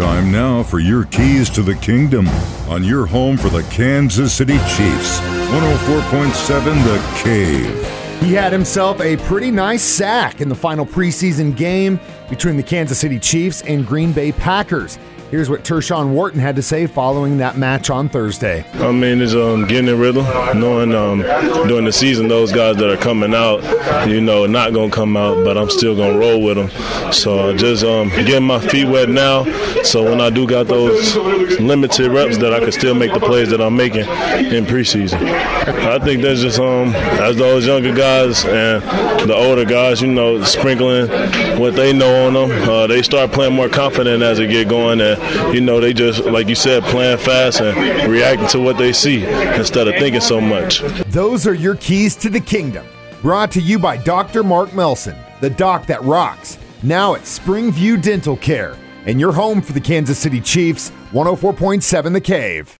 Time now for your keys to the kingdom on your home for the Kansas City Chiefs. 104.7 The Cave. He had himself a pretty nice sack in the final preseason game between the Kansas City Chiefs and Green Bay Packers. Here's what Tershawn Wharton had to say following that match on Thursday. I mean, it's um, getting in rhythm, knowing um, during the season those guys that are coming out, you know, not going to come out, but I'm still going to roll with them. So just um, getting my feet wet now, so when I do got those limited reps, that I can still make the plays that I'm making in preseason. I think that's just um, as those younger guys and the older guys, you know, sprinkling what they know on them, uh, they start playing more confident as they get going and you know, they just, like you said, playing fast and reacting to what they see instead of thinking so much. Those are your keys to the kingdom. Brought to you by Dr. Mark Melson, the doc that rocks. Now at Springview Dental Care, and your home for the Kansas City Chiefs, 104.7 The Cave.